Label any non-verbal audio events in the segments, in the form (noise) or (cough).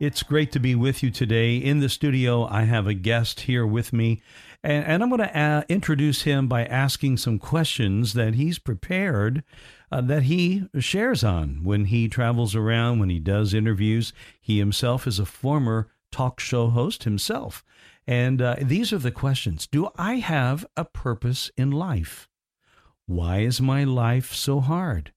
It's great to be with you today. In the studio, I have a guest here with me, and, and I'm going to uh, introduce him by asking some questions that he's prepared uh, that he shares on when he travels around, when he does interviews. He himself is a former talk show host himself. And uh, these are the questions Do I have a purpose in life? Why is my life so hard?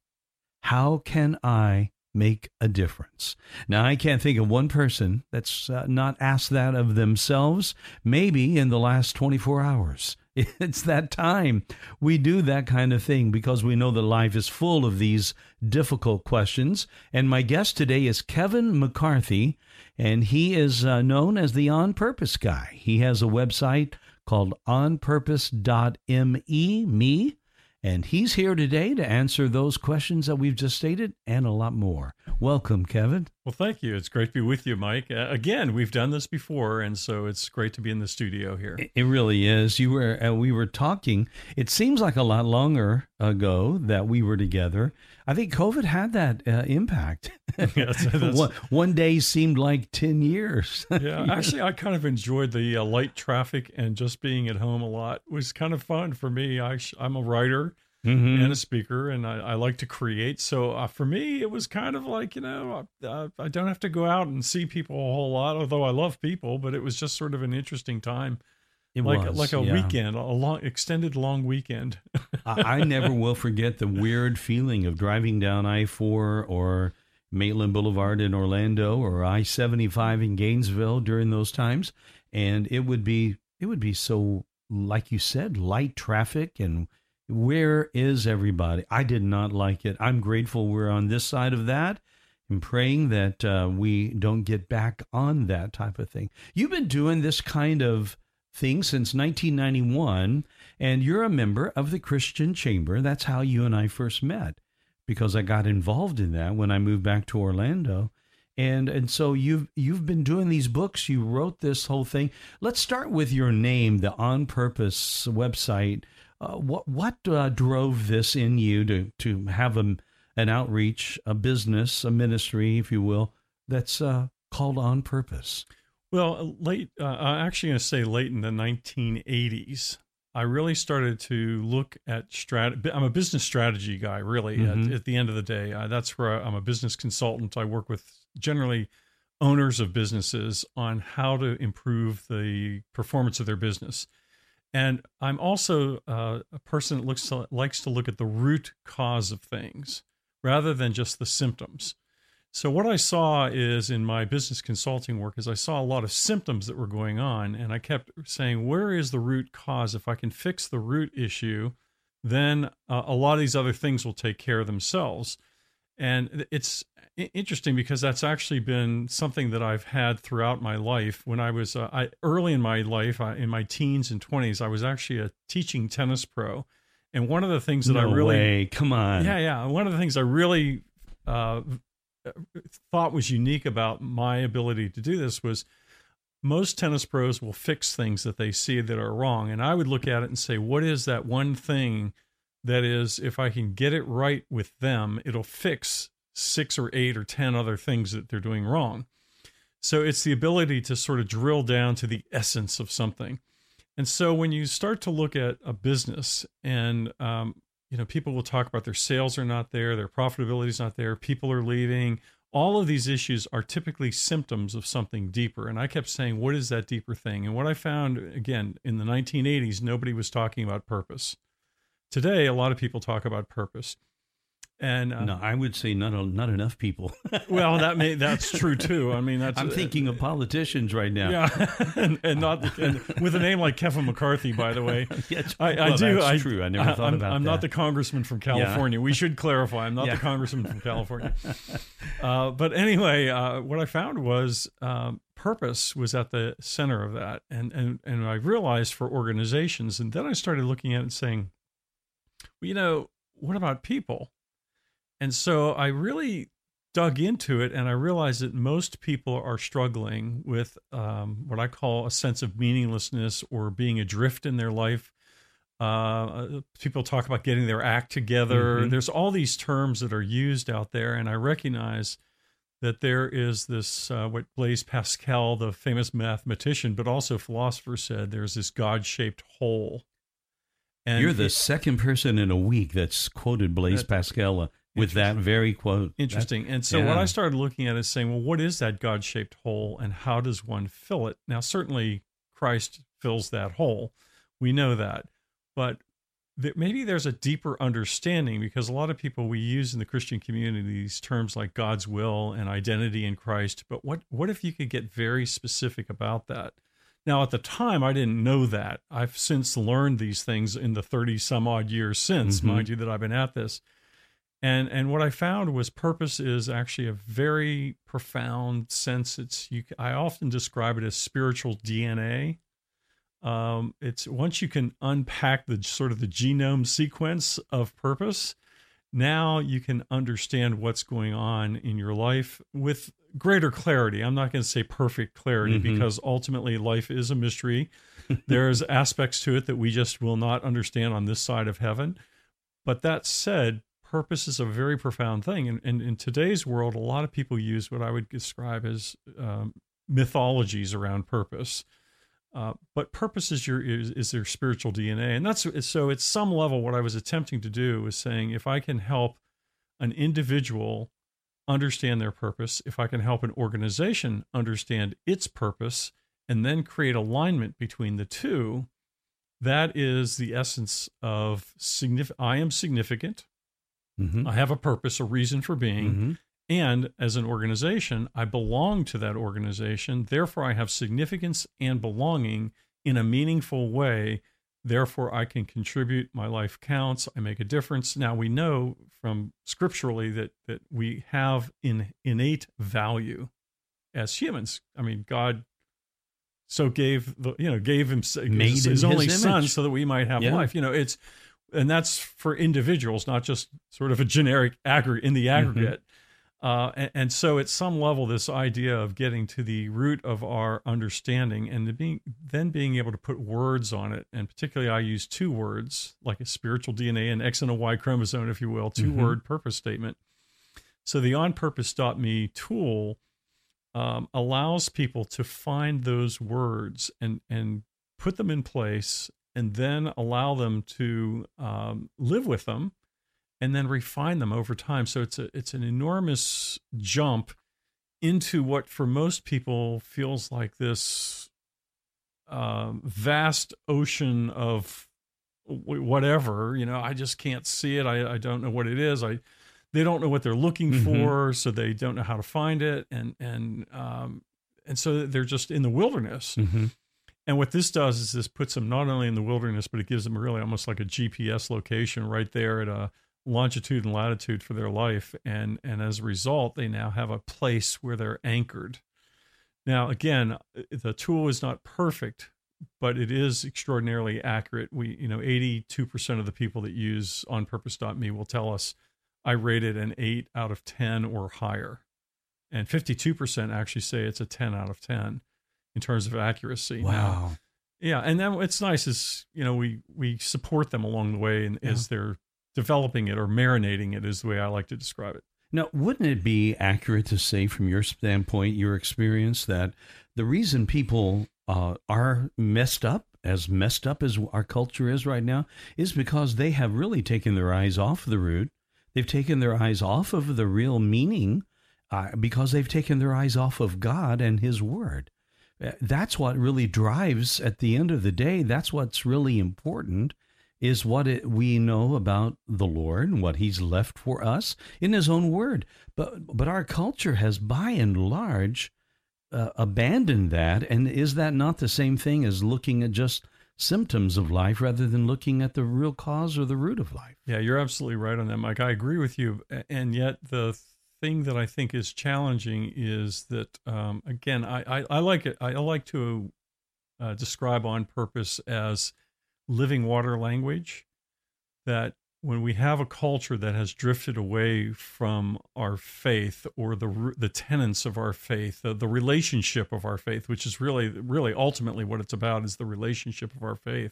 How can I make a difference. Now, I can't think of one person that's uh, not asked that of themselves, maybe in the last 24 hours. (laughs) It's that time we do that kind of thing because we know that life is full of these difficult questions. And my guest today is Kevin McCarthy, and he is uh, known as the On Purpose guy. He has a website called onpurpose.me, me, and he's here today to answer those questions that we've just stated and a lot more. Welcome, Kevin. Well, thank you. It's great to be with you, Mike. Uh, again, we've done this before, and so it's great to be in the studio here. It really is. You were uh, we were talking. It seems like a lot longer ago that we were together. I think COVID had that uh, impact. (laughs) yes, (laughs) one, one, day seemed like ten years. (laughs) yeah, actually, I kind of enjoyed the uh, light traffic and just being at home a lot it was kind of fun for me. I, I'm a writer mm-hmm. and a speaker, and I, I like to create. So uh, for me, it was kind of like you know uh, I don't have to go out and see people a whole lot, although I love people. But it was just sort of an interesting time. It like was, like a yeah. weekend, a long extended long weekend. (laughs) I, I never will forget the weird feeling of driving down I four or Maitland Boulevard in Orlando or I seventy five in Gainesville during those times, and it would be it would be so like you said light traffic and where is everybody? I did not like it. I'm grateful we're on this side of that and praying that uh, we don't get back on that type of thing. You've been doing this kind of thing since 1991, and you're a member of the Christian Chamber. That's how you and I first met because I got involved in that when I moved back to Orlando. And and so you've you've been doing these books. You wrote this whole thing. Let's start with your name, the On Purpose website uh, what what uh, drove this in you to to have a, an outreach, a business, a ministry, if you will, that's uh, called on purpose? Well, late. Uh, I'm actually going to say late in the 1980s. I really started to look at strat. I'm a business strategy guy, really. Mm-hmm. At, at, the end of the day, uh, that's where I'm a business consultant. I work with generally owners of businesses on how to improve the performance of their business. And I'm also uh, a person that looks to, likes to look at the root cause of things rather than just the symptoms. So what I saw is in my business consulting work is I saw a lot of symptoms that were going on and I kept saying where is the root cause if I can fix the root issue then uh, a lot of these other things will take care of themselves. And it's interesting because that's actually been something that I've had throughout my life. When I was uh, I, early in my life, I, in my teens and 20s, I was actually a teaching tennis pro. And one of the things that no I really way. come on, yeah, yeah, one of the things I really uh, thought was unique about my ability to do this was most tennis pros will fix things that they see that are wrong, and I would look at it and say, what is that one thing? That is, if I can get it right with them, it'll fix six or eight or 10 other things that they're doing wrong. So it's the ability to sort of drill down to the essence of something. And so when you start to look at a business and, um, you know, people will talk about their sales are not there, their profitability is not there, people are leaving. All of these issues are typically symptoms of something deeper. And I kept saying, what is that deeper thing? And what I found, again, in the 1980s, nobody was talking about purpose. Today, a lot of people talk about purpose. And uh, no, I would say not not enough people. (laughs) well, that may that's true too. I mean, that's I'm thinking of politicians right now. Yeah, (laughs) and, and not and with a name like Kevin McCarthy, by the way. (laughs) yes, I, I well, do. That's I, true. I never thought I'm, about I'm that. not the congressman from California. Yeah. We should clarify. I'm not Yeah. the congressman from California. uh, but anyway, uh, what I found was um, purpose was at the center of that, and and and I realized for organizations, and then I started looking at it and saying, you know, what about people? And so I really dug into it and I realized that most people are struggling with um, what I call a sense of meaninglessness or being adrift in their life. Uh, people talk about getting their act together. Mhm. There's all these terms that are used out there, and I recognize that there is this uh, what Blaise Pascal, the famous mathematician, but also philosopher, said there's this God-shaped hole. And You're the it- second person in a week that's quoted Blaise That- Pascal uh, with that very quote. Interesting. And so what. I started looking at is saying, well, what is that God shaped hole and how does one fill it? Now, certainly Christ fills that hole. We know that. But th- maybe there's a deeper understanding because a lot of people we use in the Christian community these terms like God's will and identity in Christ. But what, what if you could get very specific about that? Now, at the time, I didn't know that. I've since learned these things in the 30 some odd years since, Mhm. mind you, that I've been at this. And and what I found was purpose is actually a very profound sense. It's you. I often describe it as spiritual DNA. Um, it's once you can unpack the sort of the genome sequence of purpose, now you can understand what's going on in your life with greater clarity. I'm not going to say perfect clarity Mhm. because ultimately life is a mystery. (laughs) There's aspects to it that we just will not understand on this side of heaven. But that said, purpose is a very profound thing. And, and in today's world, a lot of people use what I would describe as um, mythologies around purpose. Uh, but purpose is your is, is their spiritual DNA, and that's so. At some level, what I was attempting to do was saying, if I can help an individual understand their purpose, if I can help an organization understand its purpose, and then create alignment between the two, that is the essence of significant. I am significant. Mhm. I have a purpose, a reason for being. Mhm. And as an organization, I belong to that organization. Therefore, I have significance and belonging in a meaningful way. Therefore, I can contribute. My life counts. I make a difference. Now, we know from scripturally that, that we have in, innate value as humans. I mean, God so gave the you know gave him Made his, his only his son so that we might have Yeah. life. You know, it's and that's for individuals, not just sort of a generic aggregate in the mm-hmm. aggregate. Uh, and, and so, at some level, this idea of getting to the root of our understanding and to being then being able to put words on it, and particularly, I use two words like a spiritual DNA and X and a Y chromosome, if you will, 2 Mhm. word purpose statement. So, the on onpurpose.me tool um, allows people to find those words and and put them in place, and then allow them to um, live with them and then refine them over time. So it's a it's an enormous jump into what for most people feels like this um, vast ocean of whatever. You know, I just can't see it. I, I don't know what it is. I they don't know what they're looking Mhm. for, so they don't know how to find it, and and um, and so they're just in the wilderness. Mhm. And what this does is this puts them not only in the wilderness, but it gives them really almost like a GPS location right there at a longitude and latitude for their life. And and as a result, they now have a place where they're anchored. Now, again, the tool is not perfect, but it is extraordinarily accurate. We, you know, 82% of the people that use onpurpose.me will tell us I rated an 8 out of 10 or higher. And 52% actually say it's a 10 out of 10 in terms of accuracy. Now, Wow. yeah, and then what's nice is you know we we support them along the way, and as they're developing it or marinating it is the way I like to describe it. Now, wouldn't it be accurate to say, from your standpoint, your experience, that the reason people uh, are messed up, as messed up as our culture is right now, is because they have really taken their eyes off the root. They've taken their eyes off of the real meaning uh, because they've taken their eyes off of God and His Word. Uh, That's what really drives, at the end of the day, that's what's really important. Is what it, we know about the Lord and what He's left for us in His own Word. But but our culture has, by and large, uh, abandoned that. And is that not the same thing as looking at just symptoms of life rather than looking at the real cause or the root of life? Yeah, you're absolutely right on that, Mike. I agree with you. And yet the thing that I think is challenging is that um, again, I, I, I like it. I like to uh, describe on purpose as living water language that when we have a culture that has drifted away from our faith or the the tenets of our faith, the, the relationship of our faith, which is really really ultimately what it's about is the relationship of our faith.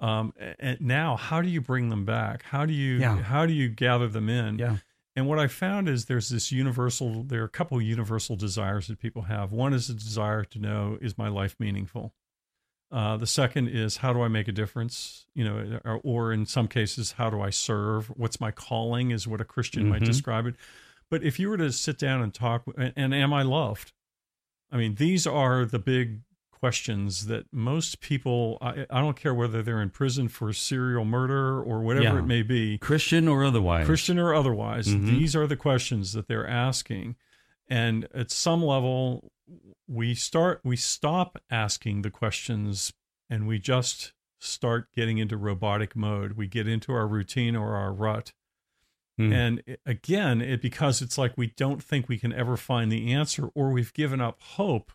Um, and now, how do you bring them back? How do you yeah. how do you gather them in? Yeah. And what I found is there's this universal, there are a couple universal desires that people have. One is a desire to know, is my life meaningful? Uh, the second is how do I make a difference? You know, or, or, in some cases, how do I serve? What's my calling? Is what a Christian mm-hmm. might describe it. But if you were to sit down and talk, and, and am I loved? I mean, these are the big questions that most people. I, I don't care whether they're in prison for serial murder or whatever yeah. it may be, Christian or otherwise, Christian or otherwise. Mm-hmm. These are the questions that they're asking, and at some level, we start we stop asking the questions and we just start getting into robotic mode. We get into our routine or our rut. Mm. and again it because it's like we don't think we can ever find the answer or we've given up hope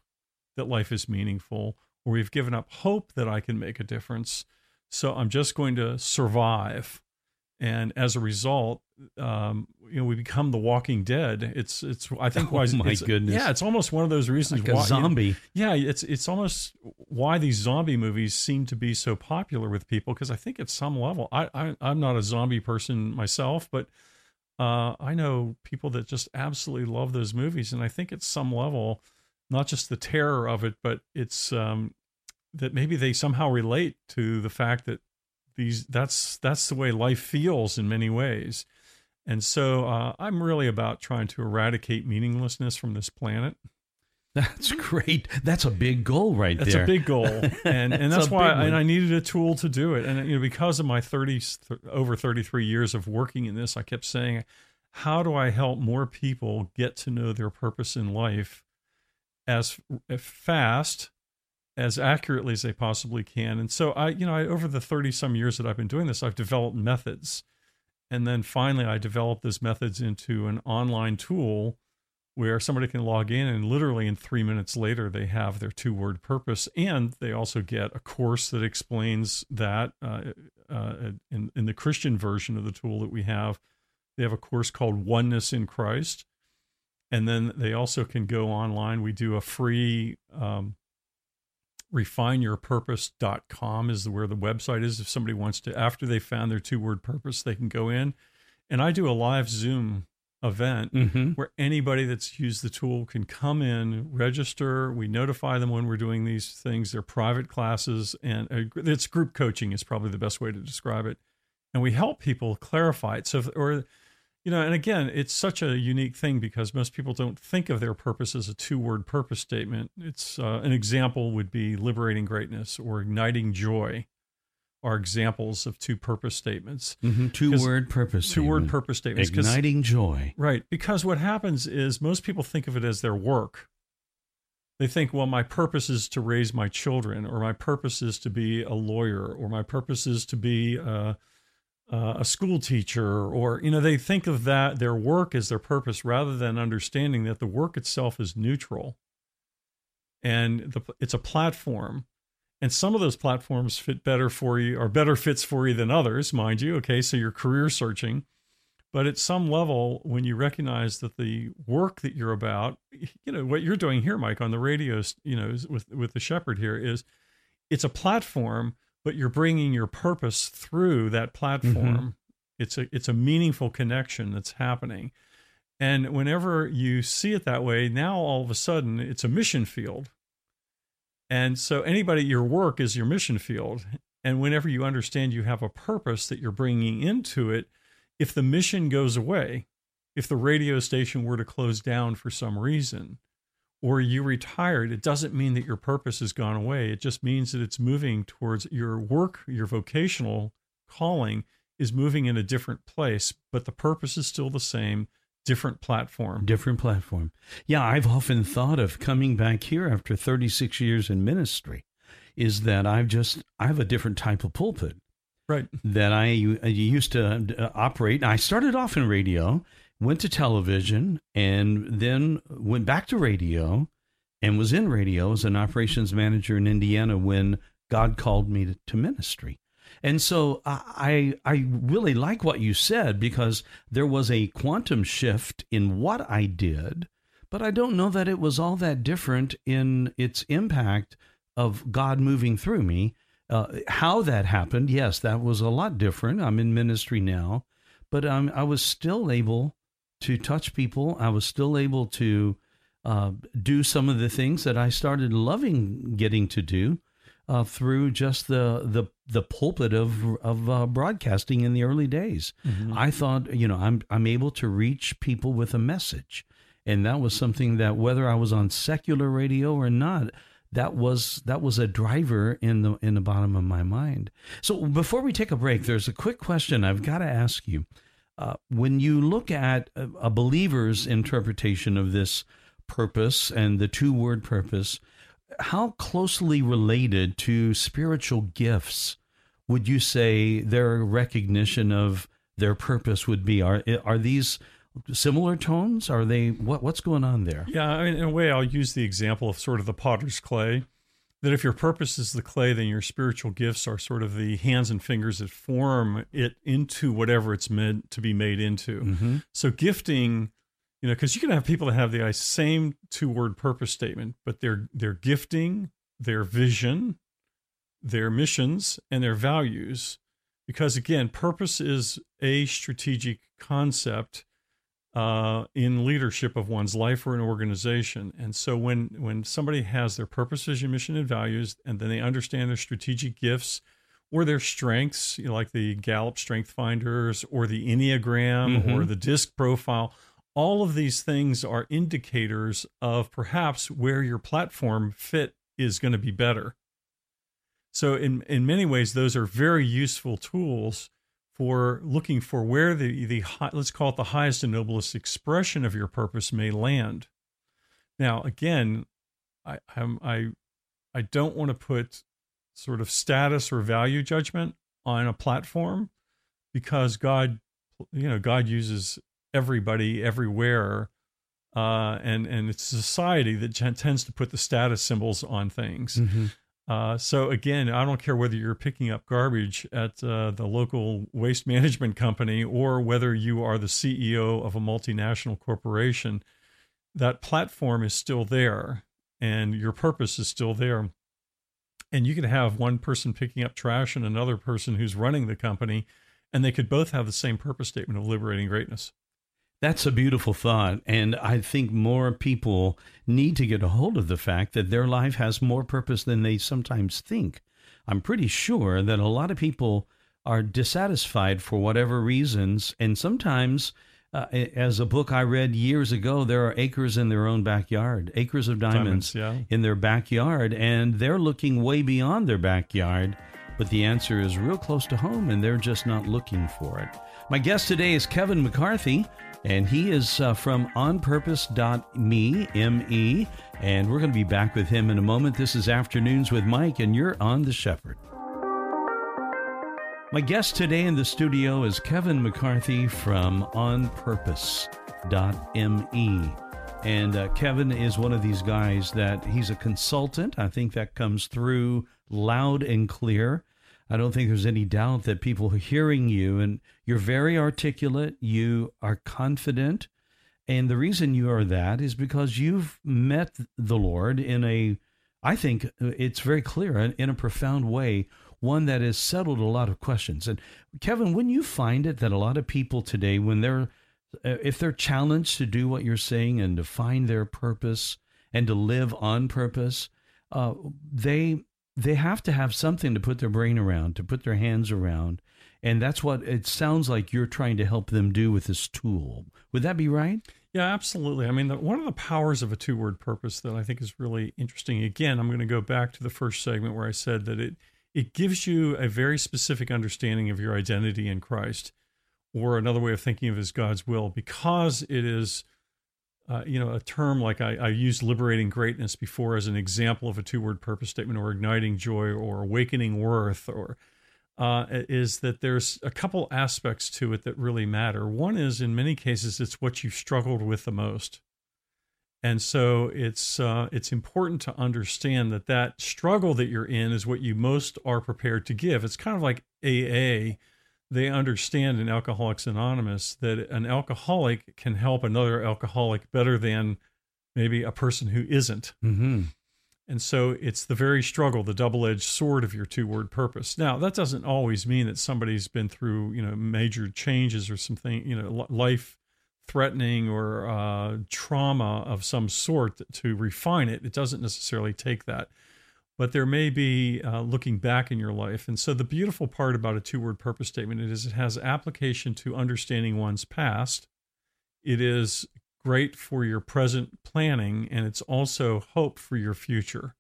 that life is meaningful or we've given up hope that i can make a difference. So i'm just going to survive and as a result, um, you know, we become the Walking Dead. It's it's I think (laughs) why. Oh my it's, goodness! Yeah, it's almost one of those reasons like why zombie. You know, yeah, it's it's almost why these zombie movies seem to be so popular with people because I think at some level, I, I I'm not a zombie person myself, but uh, I know people that just absolutely love those movies, and I think at some level, not just the terror of it, but it's um, that maybe they somehow relate to the fact that these that's that's the way life feels in many ways. And so uh, i'm really about trying to eradicate meaninglessness from this planet. That's great. That's a big goal right that's there. that's a big goal. (laughs) And and that's why I, and i needed a tool to do it. And you know because of my 30 over 33 years of working in this i kept saying how do i help more people get to know their purpose in life as fast as accurately as they possibly can. And so I, you know, I, over the 30 some years that I've been doing this, I've developed methods. And then finally I developed those methods into an online tool where somebody can log in and literally in three minutes later they have their two word purpose and they also get a course that explains that uh, uh, in, in the christian version of the tool that we have they have a course called oneness in christ and then they also can go online we do a free um, refineyourpurpose.com is where the website is. If somebody wants to, after they found their two word purpose, they can go in. And I do a live Zoom event mm-hmm. where anybody that's used the tool can come in, register. We notify them when we're doing these things. They're private classes, and it's group coaching is probably the best way to describe it. And we help people clarify it. So, if, or you know, and again, it's such a unique thing because most people don't think of their purpose as a two word purpose statement. It's uh, an example would be liberating greatness or igniting joy are examples of two purpose statements. Mm-hmm. Two word purpose. Two word purpose statements. Igniting joy. Right. Because what happens is most people think of it as their work. They think, well, my purpose is to raise my children, or my purpose is to be a lawyer, or my purpose is to be. Uh, uh, a school teacher or you know they think of that their work as their purpose rather than understanding that the work itself is neutral. And the, it's a platform. And some of those platforms fit better for you or better fits for you than others mind you okay so you're career searching. But at some level when you recognize that the work that you're about you know what you're doing here mike on the radio you know with with the shepherd here is it's a platform but you're bringing your purpose through that platform. Mm-hmm. It's a it's a meaningful connection that's happening. And whenever you see it that way, now all of a sudden it's a mission field. And so anybody your work is your mission field. And whenever you understand you have a purpose that you're bringing into it, if the mission goes away, if the radio station were to close down for some reason, or you retired, it doesn't mean that your purpose has gone away. It just means that it's moving towards your work, your vocational calling is moving in a different place, but the purpose is still the same, different platform. Different platform. Yeah, I've often thought of coming back here after 36 years in ministry is that I've just I have a different type of pulpit. Right. That I used to uh, operate. I started off in radio, went to television, and then went back to radio and was in radio as an operations manager in Indiana when God called me to, to ministry. And so I I really like what you said because there was a quantum shift in what I did, but I don't know that it was all that different in its impact of God moving through me. Uh, how that happened, yes, that was a lot different. I'm in ministry now, but um, I was still able to touch people. I was still able to uh, do some of the things that I started loving getting to do uh, through just the the the pulpit of of uh, broadcasting in the early days. Mm-hmm. I thought, you know, I'm I'm able to reach people with a message, and that was something that whether I was on secular radio or not, that was that was a driver in the in the bottom of my mind. So before we take a break, there's a quick question I've got to ask you. Uh, when you look at a, a believer's interpretation of this purpose and the two word purpose, how closely related to spiritual gifts would you say their recognition of their purpose would be? Are are these similar tones? Are they what what's going on there? Yeah, in a way, I'll use the example of sort of the potter's clay. That if your purpose is the clay, then your spiritual gifts are sort of the hands and fingers that form it into whatever it's meant to be made into. Mm-hmm. So gifting you know because you can have people that have the same two word purpose statement but their their gifting their vision their missions and their values because again purpose is a strategic concept uh, in leadership of one's life or an organization and so when when somebody has their purpose vision mission and values and then they understand their strategic gifts or their strengths you know, like the gallup strength finders or the enneagram mm-hmm. or the disc profile all of these things are indicators of perhaps where your platform fit is going to be better. So in in many ways those are very useful tools for looking for where the the let's call it the highest and noblest expression of your purpose may land. Now again, I I'm, I I don't want to put sort of status or value judgment on a platform because God you know God uses everybody everywhere. Uh, and and it's society that tends to put the status symbols on things. Mm-hmm. Uh, so again, I don't care whether you're picking up garbage at uh, the local waste management company or whether you are the CEO of a multinational corporation. That platform is still there, and your purpose is still there. And you could have one person picking up trash and another person who's running the company, and they could both have the same purpose statement of liberating greatness. That's a beautiful thought. And I think more people need to get a hold of the fact that their life has more purpose than they sometimes think. I'm pretty sure that a lot of people are dissatisfied for whatever reasons. And sometimes, uh, as a book I read years ago, there are acres in their own backyard, acres of diamonds, diamonds yeah. in their backyard. And they're looking way beyond their backyard. But the answer is real close to home, and they're just not looking for it. My guest today is Kevin McCarthy and he is uh, from onpurpose.me, M-E, and we're going to be back with him in a moment. This is Afternoons with Mike, and you're on The Shepherd. My guest today in the studio is Kevin McCarthy from onpurpose.me. And uh, Kevin is one of these guys that he's a consultant. I think that comes through loud and clear. I don't think there's any doubt that people hearing you and you're very articulate, you are confident. And the reason you are that is because you've met the Lord in a, I think uh, it's very clear, in a profound way, one that has settled a lot of questions. And Kevin, wouldn't you find it that a lot of people today, when they're, uh, if they're challenged to do what you're saying and to find their purpose and to live on purpose, uh, they they have to have something to put their brain around, to put their hands around. And that's what it sounds like you're trying to help them do with this tool. Would that be right? Yeah, absolutely. I mean, the, one of the powers of a two word purpose that I think is really interesting, again, I'm going to go back to the first segment where I said that it, it gives you a very specific understanding of your identity in Christ, or another way of thinking of it is God's will, because it is, uh, you know, a term like I, I used liberating greatness before as an example of a two word purpose statement, or igniting joy, or awakening worth, or uh, is that there's a couple aspects to it that really matter. One is, in many cases, it's what you've struggled with the most and so it's uh, it's important to understand that that struggle that you're in is what you most are prepared to give. It's kind of like AA. They understand in Alcoholics Anonymous that an alcoholic can help another alcoholic better than maybe a person who isn't. Mm-hmm. And so it's the very struggle, the double-edged sword of your two-word purpose. Now, that doesn't always mean that somebody's been through, you know, major changes or something, you know, life threatening or uh, trauma of some sort to refine it. It doesn't necessarily take that. But there may be uh, looking back in your life. And so the beautiful part about a two word purpose statement is it has application to understanding one's past. It is great for your present planning, and it's also hope for your future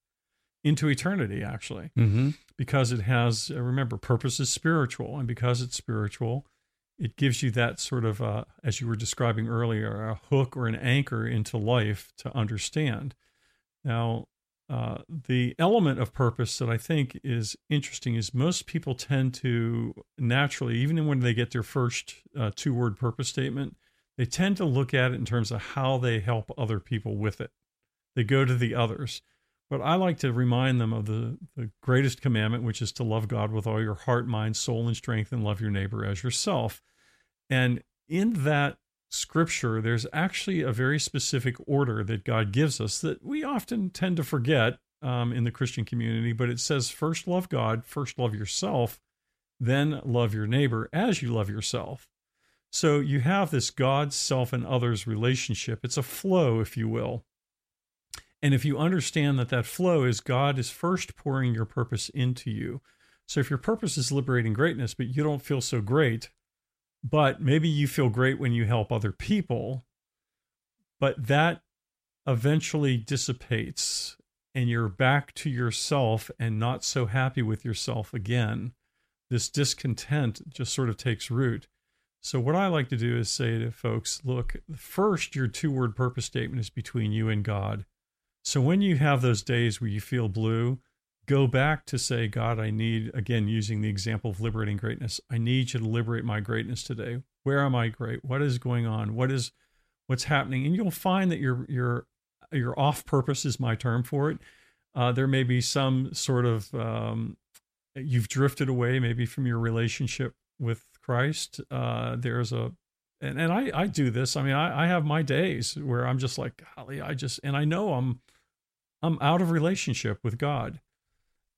into eternity, actually, mm-hmm. because it has, uh, remember, purpose is spiritual. And because it's spiritual, it gives you that sort of, uh, as you were describing earlier, a hook or an anchor into life to understand. Now, uh, the element of purpose that I think is interesting is most people tend to naturally, even when they get their first uh, two word purpose statement, they tend to look at it in terms of how they help other people with it. They go to the others. But I like to remind them of the, the greatest commandment, which is to love God with all your heart, mind, soul, and strength, and love your neighbor as yourself. And in that scripture, there's actually a very specific order that God gives us that we often tend to forget um, in the Christian community. But it says, first love God, first love yourself, then love your neighbor as you love yourself. So you have this God, self, and others relationship. It's a flow, if you will. And if you understand that that flow is God is first pouring your purpose into you. So if your purpose is liberating greatness, but you don't feel so great, but maybe you feel great when you help other people, but that eventually dissipates and you're back to yourself and not so happy with yourself again. This discontent just sort of takes root. So, what I like to do is say to folks look, first, your two word purpose statement is between you and God. So, when you have those days where you feel blue, go back to say, God, I need, again, using the example of liberating greatness, I need you to liberate my greatness today. Where am I great? What is going on? What is what's happening? And you'll find that your your your off purpose is my term for it. Uh, there may be some sort of um, you've drifted away maybe from your relationship with Christ. Uh, there's a and, and I, I do this. I mean, I, I have my days where I'm just like, golly, I just and I know I'm I'm out of relationship with God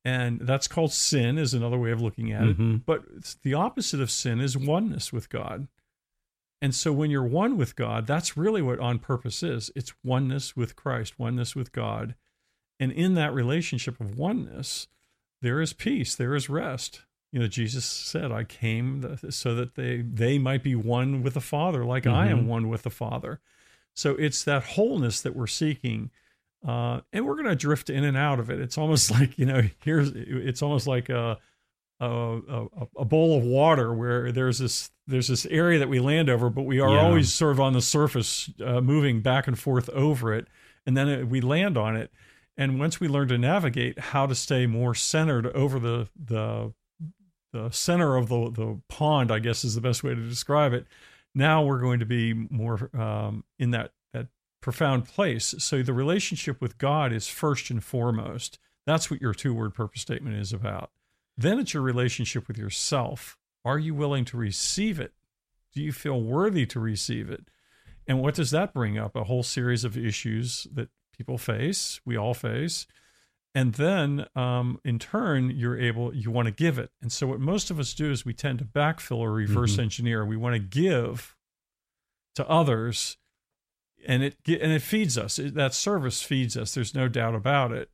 and that's called sin is another way of looking at mm-hmm. it but the opposite of sin is oneness with god and so when you're one with god that's really what on purpose is it's oneness with christ oneness with god and in that relationship of oneness there is peace there is rest you know jesus said i came so that they they might be one with the father like mm-hmm. i am mm-hmm. one with the father so it's that wholeness that we're seeking uh, and we're going to drift in and out of it. It's almost (laughs) like you know, here's it's almost like a, a a, bowl of water where there's this there's this area that we land over, but we are yeah. always sort of on the surface, uh, moving back and forth over it, and then it, we land on it. And once we learn to navigate how to stay more centered over the the the center of the the pond, I guess is the best way to describe it. Now we're going to be more um, in that profound place. So the relationship with God is first and foremost. That's what your two word purpose statement is about. Then it's your relationship with yourself. Are you willing to receive it? Do you feel worthy to receive it? And what does that bring up? A whole series of issues that people face, we all face. And then um, in turn, you're able, you want to give it. And so what most of us do is we tend to backfill or reverse mm-hmm. engineer. We want to give to others and it and it feeds us. That service feeds us. There's no doubt about it.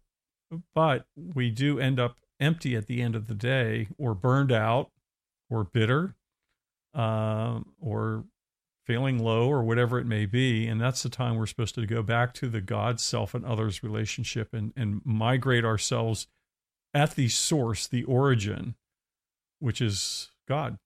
But we do end up empty at the end of the day, or burned out, or bitter, uh, or feeling low, or whatever it may be. And that's the time we're supposed to go back to the God, self, and others relationship, and and migrate ourselves at the source, the origin, which is God.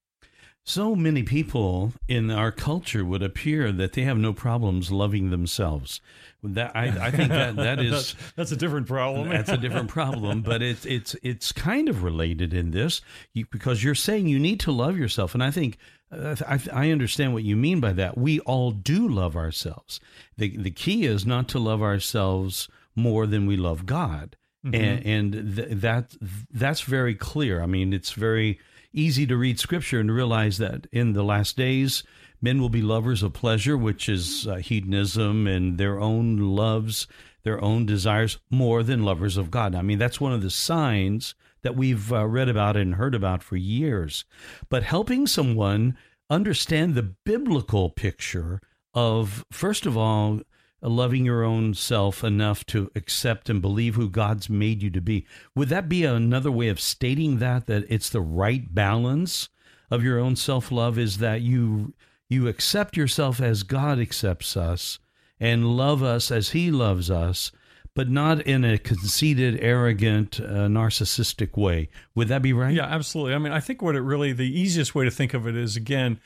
So many people in our culture would appear that they have no problems loving themselves. That I, I think that that (laughs) is that's, that's, a different problem. that's a different problem, but it's it's it's kind of related in this you, because you're saying you need to love yourself, and I think uh, I, I understand what you mean by that. We all do love ourselves. the The key is not to love ourselves more than we love God, mm-hmm. and and th- that that's very clear. I mean, it's very easy to read scripture and realize that in the last days, men will be lovers of pleasure, which is uh, hedonism and their own loves, their own desires, more than lovers of God. I mean, that's one of the signs that we've uh, read about and heard about for years. But helping someone understand the biblical picture of, first of all, loving your own self enough to accept and believe who God's made you to be. Would that be another way of stating that that it's the right balance of your own self-love is that you you accept yourself as God accepts us and love us as he loves us, but not in a conceited, arrogant, uh, narcissistic way. Would that be right? Yeah, absolutely. I mean, I think what it really the easiest way to think of it is again,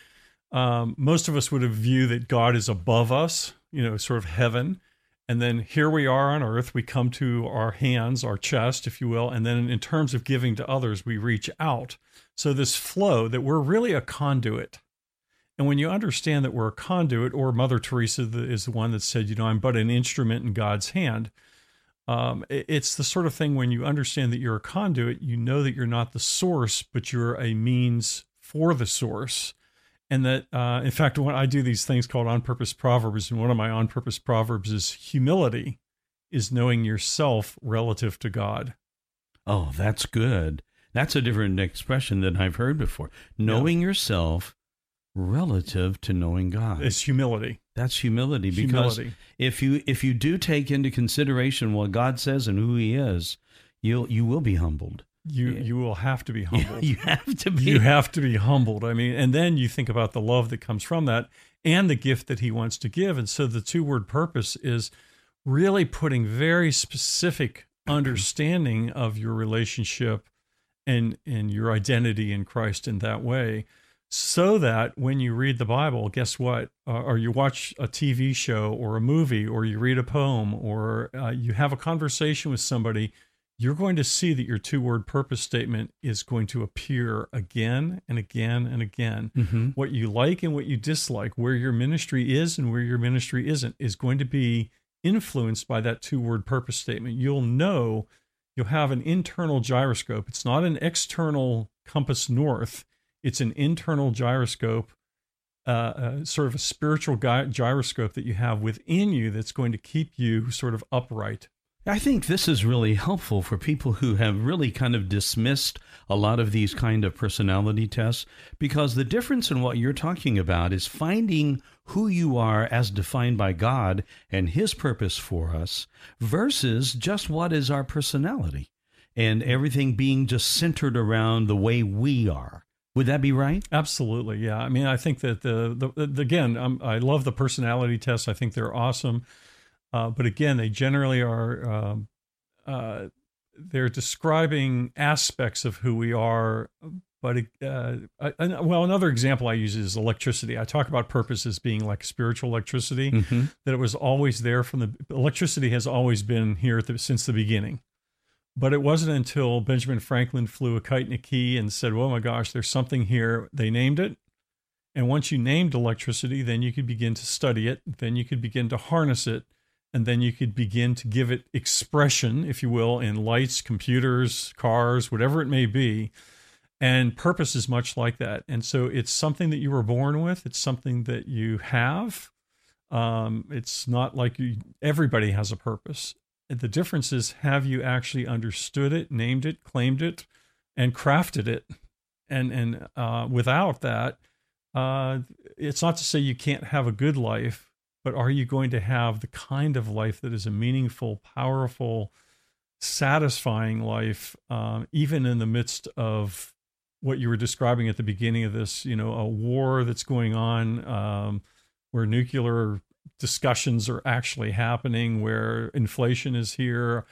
um, most of us would have view that God is above us you know, sort of heaven. And then here we are on earth. We come to our hands, our chest, if you will. And then in terms of giving to others, we reach out. So this flow that we're really a conduit. And when you understand that we're a conduit, or Mother Teresa is the one that said, you know, I'm but an instrument in God's hand. Um, it's the sort of thing when you understand that you're a conduit, you know that you're not the source, but you're a means for the source and that uh, in fact when i do these things called on purpose proverbs and one of my on purpose proverbs is humility is knowing yourself relative to god. Oh that's good. That's a different expression than i've heard before. Knowing yeah. yourself relative to knowing god. It's humility. That's humility because humility. if you if you do take into consideration what god says and who he is you'll you will be humbled you yeah. you will have to be (laughs) humbled. You (laughs) have to be. You have to be humbled. I mean, and then you think about the love that comes from that and the gift that he wants to give. And so the two word purpose is really putting very specific (clears throat) understanding of your relationship and and your identity in Christ in that way so that when you read the Bible, guess what? Uh, or you watch a TV show or a movie or you read a poem or uh, you have a conversation with somebody, you're going to see that your two word purpose statement is going to appear again and again and again. Mm-hmm. What you like and what you dislike, where your ministry is and where your ministry isn't, is going to be influenced by that two word purpose statement. You'll know you'll have an internal gyroscope. It's not an external compass north, it's an internal gyroscope. Uh, uh, sort of a spiritual gy- gyroscope that you have within you that's going to keep you sort of upright I think this is really helpful for people who have really kind of dismissed a lot of these kind of personality tests because the difference in what you're talking about is finding who you are as defined by God and His purpose for us versus just what is our personality and everything being just centered around the way we are. Would that be right? Absolutely. Yeah. I mean, I think that the, the, the again, um, I love the personality tests. I think they're awesome. Uh, but again, they generally are um, uh, they're describing aspects of who we are. But uh, I, well, another example I use is electricity. I talk about purpose as being like spiritual electricity. Mm-hmm. That it was always there from the electricity has always been here the, since the beginning. But it wasn't until Benjamin Franklin flew a kite in a key and said, "Oh my gosh, there's something here." They named it, and once you named electricity, then you could begin to study it. Then you could begin to harness it and then you could begin to give it expression, if you will, in lights, computers, cars, whatever it may be. And purpose is much like that. And so it's something that you were born with, it's something that you have. Um, it's not like you, everybody has a purpose. The difference is have you actually understood it, named it, claimed it, and crafted it? And, and uh, without that, uh, it's not to say you can't have a good life, but are you going to have the kind of life that is a meaningful, powerful, satisfying life, um, even in the midst of what you were describing at the beginning of this, you know, a war that's going on um, where nuclear discussions are actually happening, where inflation is here.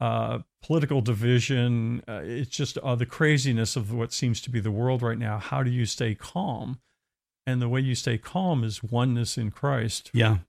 uh, political division. Uh, it's just uh, the craziness of what seems to be the world right now. How do you stay calm? And the way you stay calm is oneness in Christ. Yeah.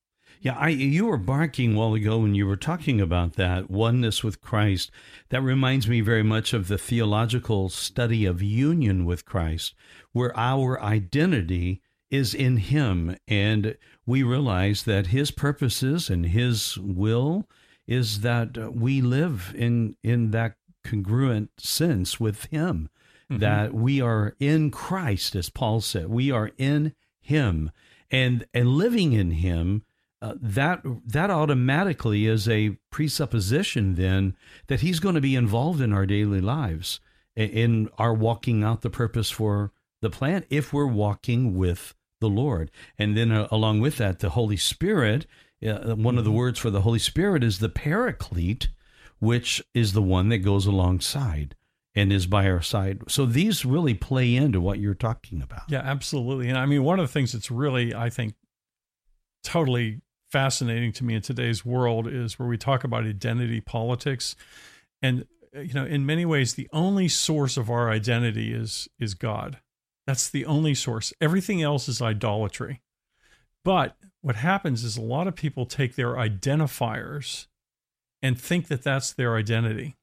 Yeah, I you were barking a while ago when you were talking about that oneness with Christ. That reminds me very much of the theological study of union with Christ, where our identity is in him and we realize that his purposes and his will is that we live in in that congruent sense with him mm-hmm. that we are in Christ as Paul said we are in him and and living in him uh, that that automatically is a presupposition then that he's going to be involved in our daily lives in our walking out the purpose for the plan if we're walking with the Lord. And then uh, along with that, the Holy Spirit, uh, one of the mm-hmm. words for the Holy Spirit is the paraclete, which is the one that goes alongside and is by our side. So these really play into what you're talking about. Yeah, absolutely. And I mean, one of the things that's really, I think, totally fascinating to me in today's world is where we talk about identity politics. And, uh, you know, in many ways, the only source of our identity is is God. That's the only source. Everything else is idolatry. But what happens is a lot of people take their identifiers and think that that's their identity.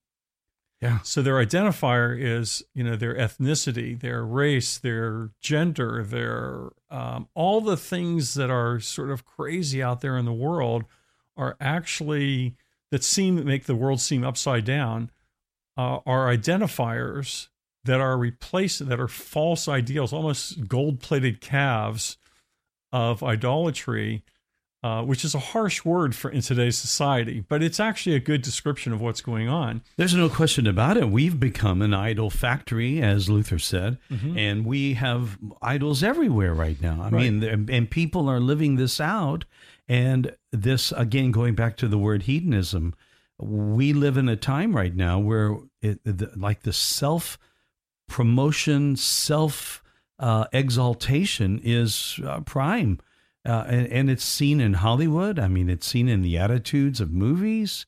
Yeah. So their identifier is, you know, their ethnicity, their race, their gender, their um, all the things that are sort of crazy out there in the world are actually that seem make the world seem upside down uh, are identifiers that are replaced that are false ideals, almost gold-plated calves of idolatry, uh, which is a harsh word for in today's society, but it's actually a good description of what's going on. There's no question about it. We've become an idol factory, as Luther said, mm-hmm. and we have idols everywhere right now. I right. mean, and people are living this out. And this, again, going back to the word hedonism, we live in a time right now where, it, the, like the self promotion, self uh, exaltation is uh, prime. Uh, and, and, it's seen in Hollywood. I mean, it's seen in the attitudes of movies,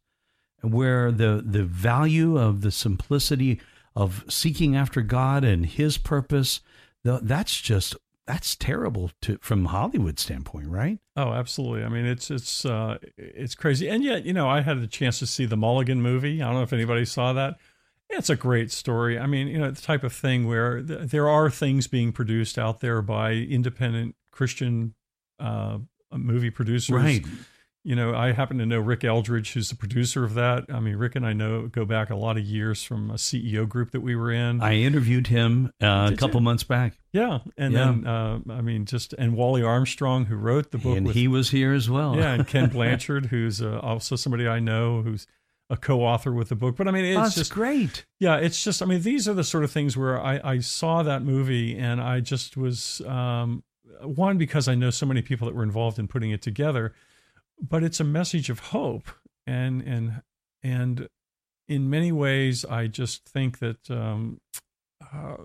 where the the value of the simplicity of seeking after God and His purpose. The, that's just that's terrible to from Hollywood standpoint, right? Oh, absolutely. I mean, it's it's uh, it's crazy, and yet you know, I had the chance to see the Mulligan movie. I don't know if anybody saw that. It's a great story. I mean, you know, the type of thing where th- there are things being produced out there by independent Christian uh, movie producers. Right. You know, I happen to know Rick Eldridge, who's the producer of that. I mean, Rick and I know go back a lot of years from a CEO group that we were in. I interviewed him uh, a couple you? months back. Yeah, and yeah. then uh, I mean, just and Wally Armstrong, who wrote the book, and with, he was here as well. Yeah, and Ken (laughs) Blanchard, who's uh, also somebody I know, who's a co-author with the book. But I mean, it's oh, just great. Yeah, it's just. I mean, these are the sort of things where I, I saw that movie and I just was um, one because I know so many people that were involved in putting it together. But it's a message of hope, and and and in many ways, I just think that um, uh,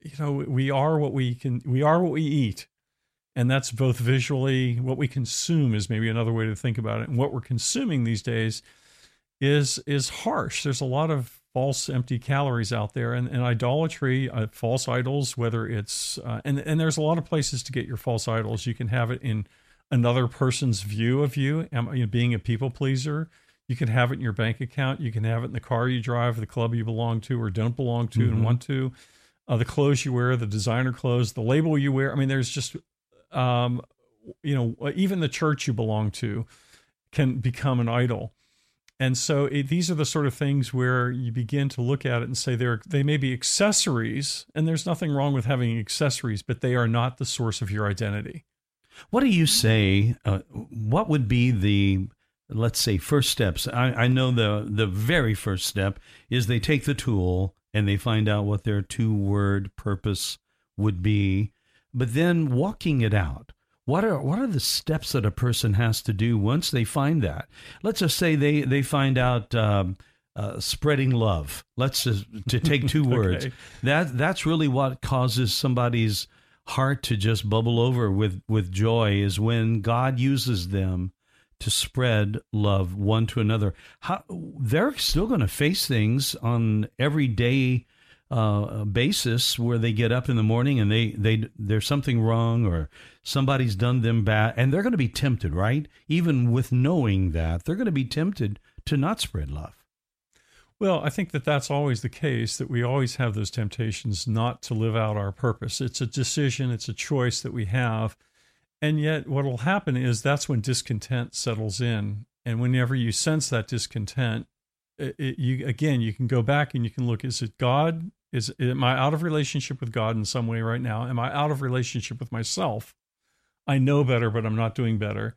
you know we are what we can. We are what we eat. And that's both visually, what we consume is maybe another way to think about it. And what we're consuming these days is is harsh. There's a lot of false empty calories out there. And, and idolatry uh, false idols whether it's uh, and and there's a lot of places to get your false idols. You can have it in another person's view of you, you know, being a people pleaser. You can have it in your bank account. You can have it in the car you drive the club you belong to or don't belong to mm-hmm. and want to uh, the clothes you wear the designer clothes the label you wear. I mean there's just um, you know even the church you belong to can become an idol and so it, these are the sort of things where you begin to look at it and say they're they may be accessories, and there's nothing wrong with having accessories, but they are not the source of your identity. What do you say? Uh, what would be the let's say first steps? I, I know the the very first step is they take the tool and they find out what their two word purpose would be, but then walking it out what are what are the steps that a person has to do once they find that? Let's just say they they find out um, uh, spreading love. Let's just to take two (laughs) okay. words. That that's really what causes somebody's heart to just bubble over with with joy is when God uses them to spread love one to another. How, they're still going to face things on everyday uh, basis where they get up in the morning and they, they there's something wrong or somebody's done them bad and they're going to be tempted right even with knowing that they're going to be tempted to not spread love well, I think that that's always the case, that we always have those temptations not to live out our purpose. It's a decision, it's a choice that we have. And yet, what will happen is that's when discontent settles in. And whenever you sense that discontent, it, you again, you can go back and you can look is it God? Is am I out of relationship with God in some way right now? Am I out of relationship with myself? I know better, but I'm not doing better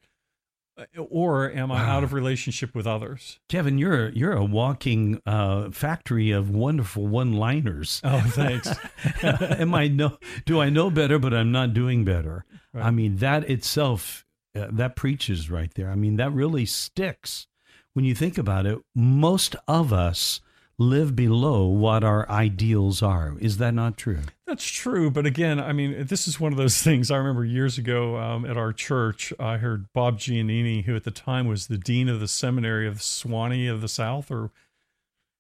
or am I out of relationship with others? Kevin, you're you're a walking uh, factory of wonderful one-liners. Oh, thanks. (laughs) am I no? Do I know better, but I'm not doing better? Right. I mean, that itself uh, that preaches right there. I mean, that really sticks when you think about it. Most of us live below what our ideals are. Is that not true? That's true. But again, I mean, this is one of those (laughs) things. I remember years ago um, at our church, I heard Bob Giannini, who at the time was the dean of the seminary of Sewanee of the South, or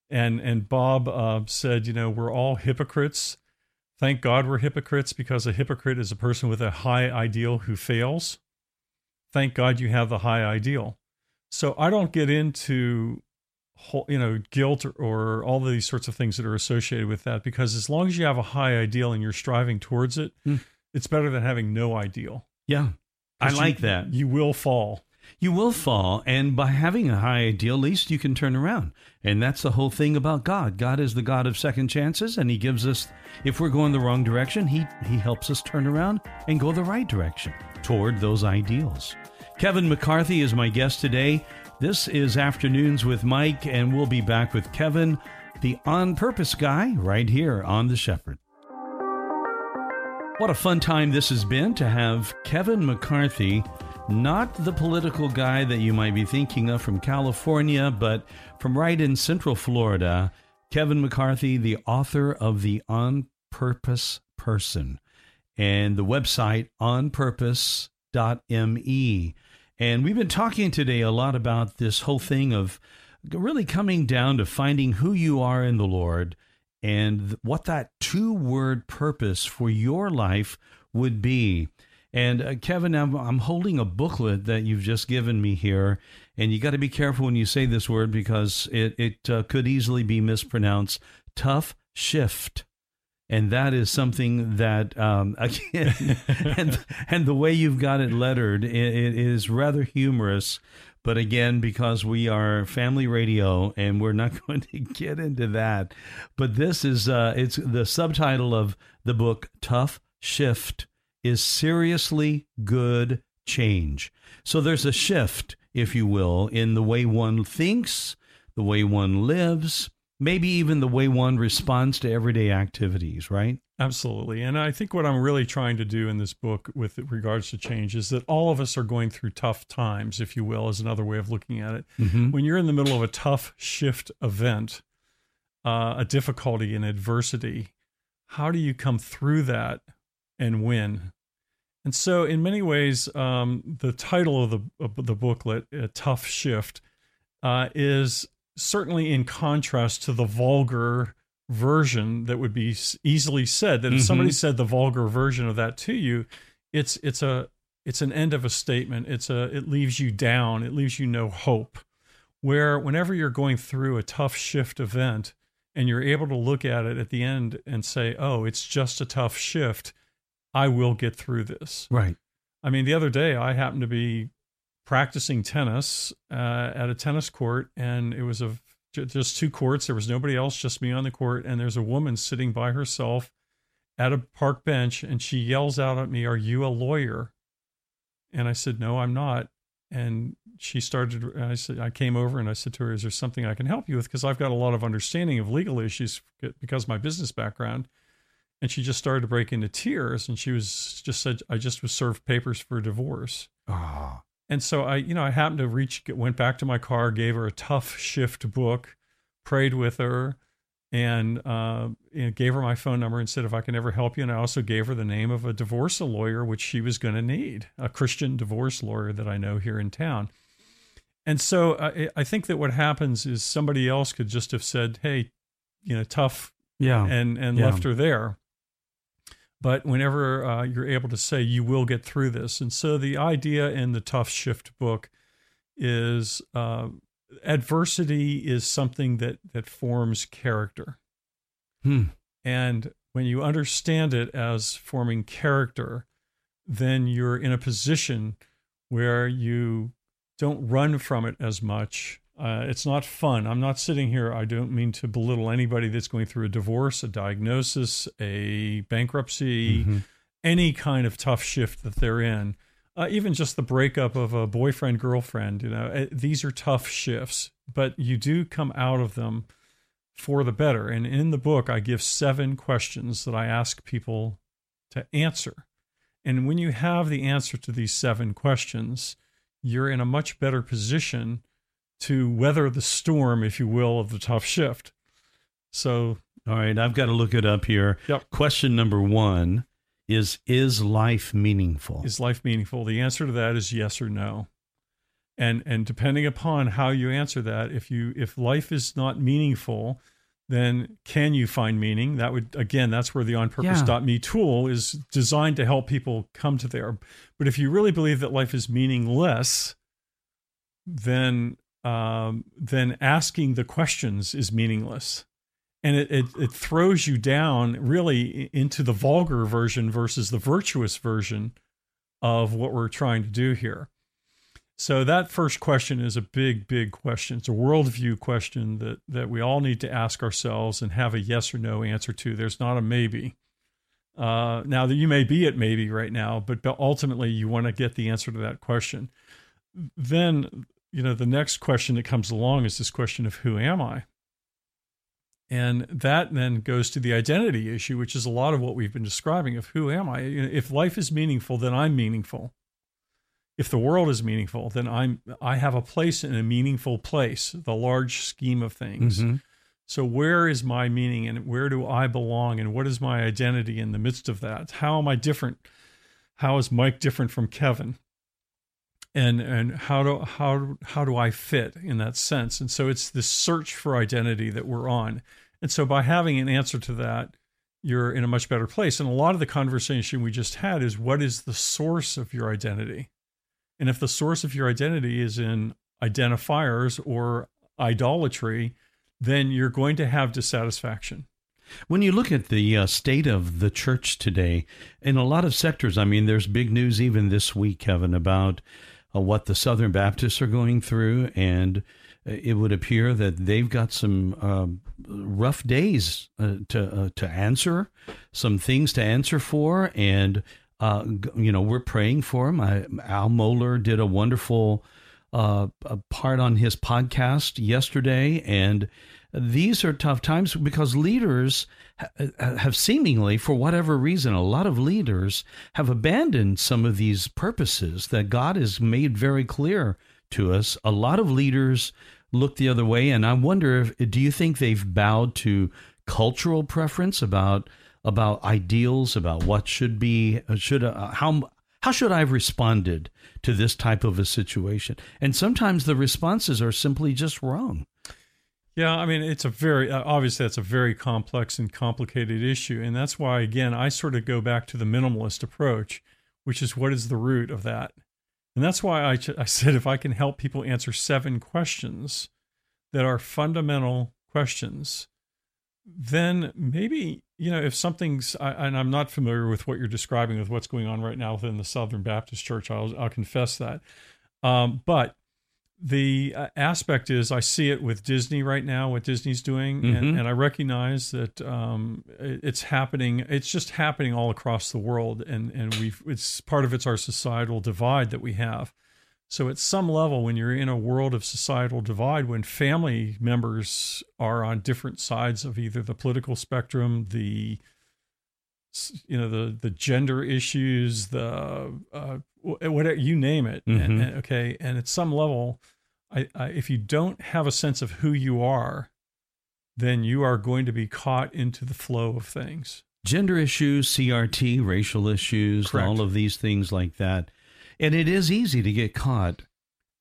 and and Bob uh, said, you know, we're all hypocrites. Thank God we're hypocrites because a hypocrite is a person with a high ideal who fails. Thank God you have the high ideal. So I don't get into you know guilt or, or, all of these sorts of things that are associated with that because as long as you have a high ideal and you're striving towards it mm. it's better than having no ideal. Yeah. I like you, that. you will fall. You will fall and by having a high ideal at least you can turn around. And that's the whole thing about god. God is the god of second chances and he gives us if we're going the wrong direction he he helps us turn around and go the right direction toward those ideals. Kevin mccarthy is my guest today this is Afternoons with Mike, and we'll be back with Kevin, the on purpose guy, right here on The Shepherd. What a fun time this has been to have Kevin McCarthy, not the political guy that you might be thinking of from California, but from right in Central Florida. Kevin McCarthy, the author of The On Purpose Person, and the website onpurpose.me. And we've been talking today a lot about this whole thing of really coming down to finding who you are in the Lord and what that two word purpose for your life would be. And uh, Kevin, I'm, I'm, holding a booklet that you've just given me here, and you got to be careful when you say this word because it it uh, could easily be mispronounced. Tough shift and that is something that um, (laughs) again, and and the way you've got it lettered, it, it is rather humorous. But again, because we are family radio and we're not (laughs) going to get into that, but this is uh, it's the subtitle of the book. Tough shift is seriously good change. So there's a shift, if you will, in the way one thinks, the way one lives, maybe even the way one responds to everyday activities, right? Absolutely. And I think what I'm really trying to do in this book with regards to change is that all of us are going through tough times, if you will, is another way of looking at it. Mm-hmm. When you're in the middle of a tough shift event, uh, a difficulty, an adversity, how do you come through that and win? And so, in many ways, um, the title of the of the booklet, "A Tough Shift," uh, is certainly in contrast to the vulgar version that would be easily said that if mm-hmm. somebody said the vulgar version of that to you it's it's a it's an end of a statement. It's a it leaves you down. It leaves you no hope. Where whenever you're going through a tough shift event and you're able to look at it at the end and say oh it's just a tough shift. I will get through this. Right. I mean the other day i happened to be practicing tennis uh, at a tennis court, and it was a just two courts. There was nobody else, just me on the court, and there's a woman sitting by herself at a park bench, and she yells out at me, "Are you a lawyer?" And I said, "No, I'm not." And she started. I said, I came over and I said to her, "Is there something I can help you with?" Because I've got a lot of understanding of legal issues because my business background. And she just started to break into tears, and she was just said, "I just was served papers for divorce." Ah. And so I, you know, I happened to reach, went back to my car, gave her a tough shift book, prayed with her, and, uh, you know, gave her my phone number and said if I can ever help you. And I also gave her the name of a divorce lawyer, which she was going to need, a Christian divorce lawyer that I know here in town. and so I, I think that what happens is somebody else could just have said, "Hey, you know, tough," yeah, and and yeah. left her there. But whenever uh, you're able to say you will get through this, and so the idea in the Tough Shift book is uh, adversity is something that that forms character, Hmm. and when you understand it as forming character, then you're in a position where you don't run from it as much. Uh, it's not fun. I'm not sitting here. I don't mean to belittle anybody that's going through a divorce, a diagnosis, a bankruptcy, Mhm. any kind of tough shift that they're in. Uh, even just the breakup of a boyfriend girlfriend. You know, these are tough shifts, but you do come out of them for the better. And in the book, I give seven questions that I ask people to answer. And when you have the answer to these seven questions, you're in a much better position to weather the storm, if you will, of the tough shift. So, All right, I've got to look it up here. Yep. Question number one is Is life meaningful? is life meaningful? The answer to that is yes or no. And and depending upon how you answer that, if you if life is not meaningful, then can you find meaning? That would again, that's where the onpurpose.me tool is designed to help people come to there. But if you really believe that life is meaningless, then um, then asking the questions is meaningless. And it, it, it throws you down really into the vulgar version versus the virtuous version of what we're trying to do here. So that first question is a big, big question. It's a worldview question that that we all need to ask ourselves and have a yes or no answer to. There's not a maybe. Uh, now that you may be at maybe right now, but ultimately you want to get the answer to that question. Then you know the next question that comes along is this question of who am I? And that then goes to the identity issue, which is a lot of what we've been describing of who am I? If life is meaningful, then I'm meaningful if the world is meaningful, then I'm I have a place in a meaningful place, the large scheme of things. Mhm. So where is my meaning and where do I belong and what is my identity in the midst of that? How am I different? How is Mike different from Kevin? And and how do how how do I fit in that sense? And so it's this search for identity that we're on. And so by having an answer to that, you're in a much better place. And a lot of the conversation we just had is what is the source of your identity? And if the source of your identity is in identifiers or idolatry, then you're going to have dissatisfaction. When you look at the uh, state of the church today, in a lot of sectors, I mean, there's big news even this week, Kevin, about uh, what the Southern Baptists are going through, and it would appear that they've got some um, rough days uh, to uh, to answer, some things to answer for, and uh, you know we're praying for them. I, Al Mohler did a wonderful uh, part on his podcast yesterday, and these are tough times because leaders have seemingly, for whatever reason, a lot of leaders have abandoned some of these purposes that God has made very clear to us. A lot of leaders look the other way, and I wonder if do you think they've bowed to cultural preference about about ideals about what should be should uh, how how should I have responded to this type of a situation? And sometimes the responses are simply just wrong. Yeah, I mean, it's a very uh, obviously that's a very complex and complicated issue, and that's why again I sort of go back to the minimalist approach, which is what is the root of that, and that's why I I said if I can help people answer seven questions that are fundamental questions, then maybe you know if something's and I'm not familiar with what you're describing with what's going on right now within the Southern Baptist Church. I'll I'll confess that, um, but the uh, aspect is I see it with Disney right now, what Disney's doing, Mhm. and, and I recognize that um, it- it's happening. It's just happening all across the world, and and we it's part of it's our societal divide that we have. So at some level, when you're in a world of societal divide, when family members are on different sides of either the political spectrum, the you know the the gender issues, the uh, whatever you name it, and, Mhm. and- okay, and at some level, I, I, if you don't have a sense of who you are, then you are going to be caught into the flow of things. Gender issues, CRT, racial issues, Correct. all of these things like that. And it is easy to get caught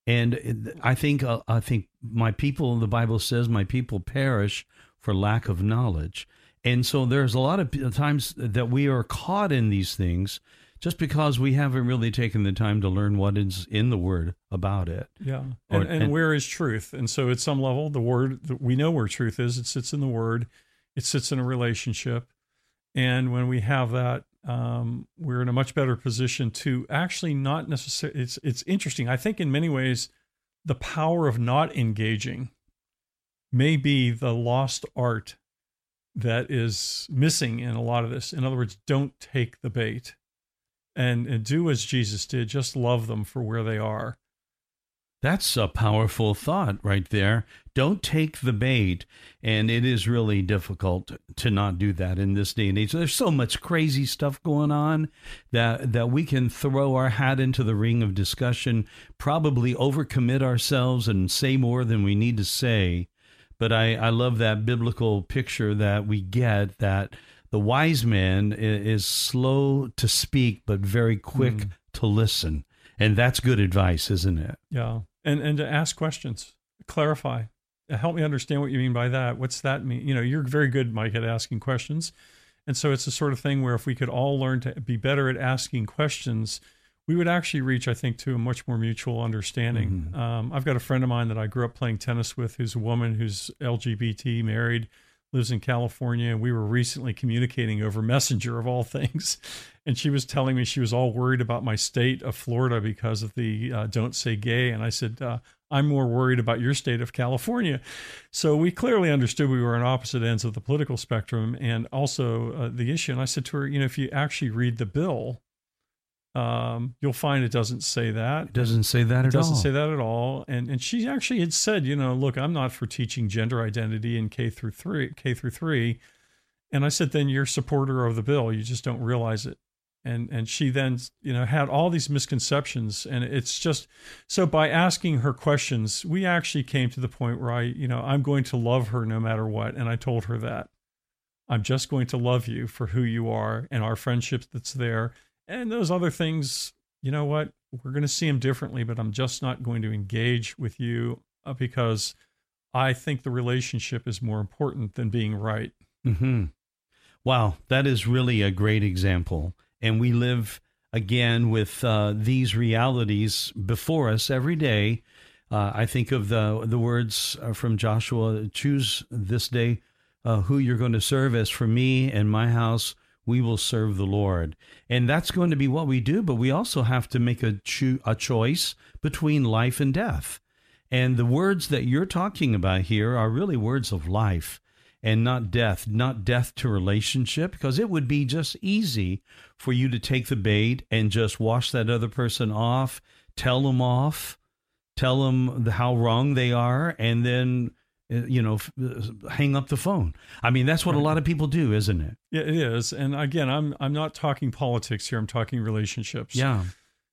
And I think uh, I think my people, the Bible says, my people perish for lack of knowledge. And so there's a lot of times that we are caught in these things just because we haven't really taken the time to learn what is in the word about it. Yeah. And, and, and where is truth? And so at some level, the word, we know where truth is. It sits in the word, it sits in a relationship. And when we have that, um, we're in a much better position to actually not necessarily. It's it's interesting. I think in many ways, the power of not engaging may be the lost art that is missing in a lot of this. In other words, don't take the bait and, and do as Jesus did, just love them for where they are. That's a powerful thought right there. Don't take the bait. And it is really difficult to not do that in this day and age. There's so much crazy stuff going on that, that we can throw our hat into the ring of discussion, probably overcommit ourselves and say more than we need to say. But I, I love that biblical picture that we get that the wise man is slow to speak, but very quick mm. to listen. And that's good advice, isn't it? Yeah. And, and to ask questions, clarify, help me understand what you mean by that. What's that mean? You know, you're very good, Mike, at asking questions. And so it's the sort of thing where if we could all learn to be better at asking questions, we would actually reach, I think, to a much more mutual understanding. Mm-hmm. Um, I've got a friend of mine that I grew up playing tennis with who's a woman who's LGBT, married lives in California, and we were recently communicating over Messenger of all (laughs) things. And she was telling me she was all worried about my state of Florida because of the uh, "Don't Say Gay," and I said. Uh, I'm more worried about your state of California. So we clearly understood we were on opposite ends of the political spectrum and also uh, the issue. And I said to her, you know, if you actually read the bill, um, you'll find it doesn't say that. It doesn't say that it at all. Doesn't say that at all. And and she actually had said, you know, look, I'm not for teaching gender identity in K through three, K through three. And I said, then you're a supporter of the bill. You just don't realize it. And and she then, you know, had all these misconceptions. And it's just so by asking her questions, we actually came to the point where I, you know, I'm going to love her no matter what. And I told her that. I'm just going to love you for who you are and our friendship that's there and those other things, you know what? We're going to see them differently, but I'm just not going to engage with you uh, because I think the relationship is more important than being right. Mm-hmm. Wow, that is really a great example. And we live again with uh, these realities before us every day. Uh, I think of the the words uh, from Joshua: "Choose this day uh, who you're going to serve. As for me and my house, we will serve the Lord. And that's going to be what we do, but we also have to make a, cho- a choice between life and death. And the words that you're talking about here are really words of life and not death, not death to relationship, because it would be just easy for you to take the bait and just wash that other person off, tell them off, tell them how wrong they are, and then you know, uh, hang up the phone. I mean, that's what right. a lot of people do, isn't it? Yeah, it is. And again, I'm I'm not talking politics here. I'm talking relationships. Yeah.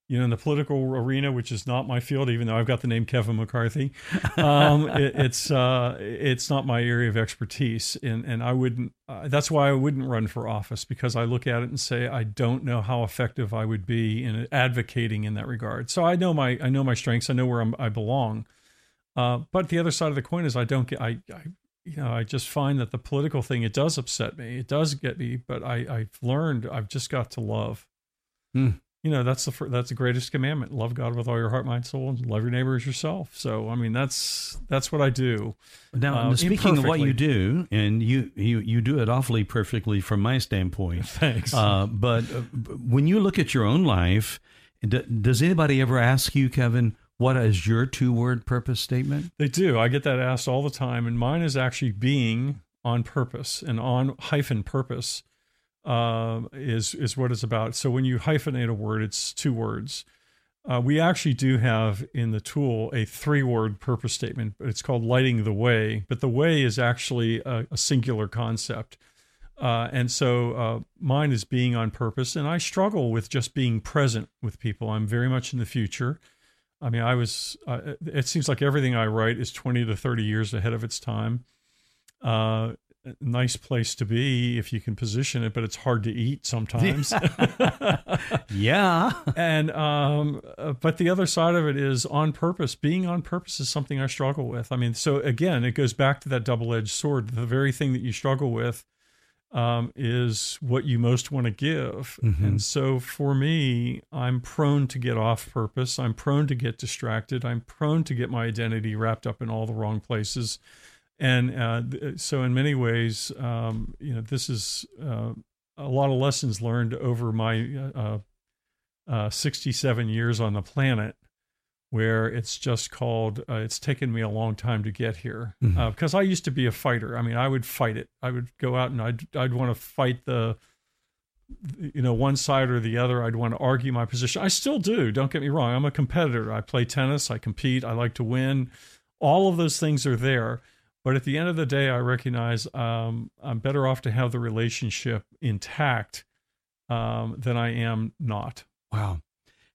You know, in the political arena, which is not my field, even though I've got the name Kevin McCarthy, um, (laughs) it, it's uh, it's not my area of expertise, and and I wouldn't. Uh, that's why I wouldn't run for office because I look at it and say I don't know how effective I would be in advocating in that regard. So I know my I know my strengths. I know where I'm, I belong. Uh, but the other side of the coin is I don't get I, I you know I just find that the political thing it does upset me. It does get me, but I I've learned I've just got to love. Mm. You know that's the that's the greatest commandment: love God with all your heart, mind, soul, and love your neighbor as yourself. So I mean that's that's what I do. Now, uh, speaking of what you do, and you you you do it awfully perfectly from my standpoint. (laughs) Thanks. Uh, but uh, when you look at your own life, does anybody ever ask you, Kevin? What is your two word purpose statement? They do. I get that asked all the time. And mine is actually being on purpose and on hyphen purpose uh, is, is what it's about. So when you hyphenate a word, it's two words. Uh, we actually do have in the tool a three word purpose statement, but it's called lighting the way. But the way is actually a, a singular concept. Uh, and so uh, mine is being on purpose. And I struggle with just being present with people. I'm very much in the future. I mean, I was. Uh, it seems like everything I write is twenty to thirty years ahead of its time. Uh, nice place to be if you can position it, but it's hard to eat sometimes. (laughs) yeah. and um, uh, but the other side of it is on purpose. Being on purpose is something I struggle with. I mean, so again, it goes back to that double-edged sword. The very thing that you struggle with um, is what you most want to give. Mm-hmm. And so for me, I'm prone to get off purpose. I'm prone to get distracted. I'm prone to get my identity wrapped up in all the wrong places. And uh, so, in many ways, um, you know, this is uh, a lot of lessons learned over my uh, uh 67 years on the planet where it's just called uh, it's taken me a long time to get here because mm-hmm. uh, I used to be a fighter. I mean, I would fight it. I would go out and I'd I'd want to fight the you know one side or the other. I'd want to argue my position. I still do. Don't get me wrong. I'm a competitor. I play tennis. I compete. I like to win. All of those things are there. But at the end of the day, I recognize um, I'm better off to have the relationship intact um, than I am not. Wow.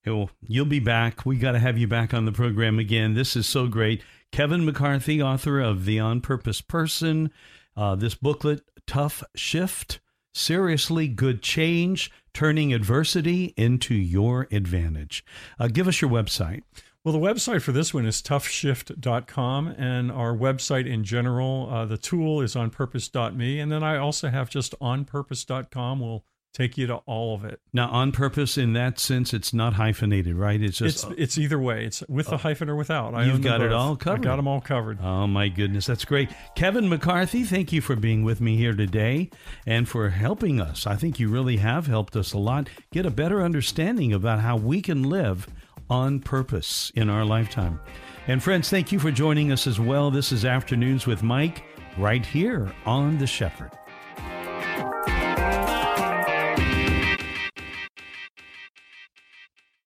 Well, you'll be back. We got to have you back on the program again. This is so great. Kevin McCarthy, author of The On Purpose Person, uh, this booklet, Tough Shift, Seriously Good Change, Turning Adversity into Your Advantage. Uh, give us your website. Well, the website for this one is toughshift.com, and our website in general, uh, the tool is onpurpose.me. And then I also have just onpurpose.com. We'll take you to all of it. Now, on purpose, in that sense, it's not hyphenated, right? It's just it's, it's either way. It's with a hyphen or without. I you've got it all covered. I got them all covered. Oh my goodness, that's great, Kevin McCarthy. Thank you for being with me here today and for helping us. I think you really have helped us a lot get a better understanding about how we can live on purpose in our lifetime. And friends, thank you for joining us as well. This is Afternoons with Mike right here on The Shepherd.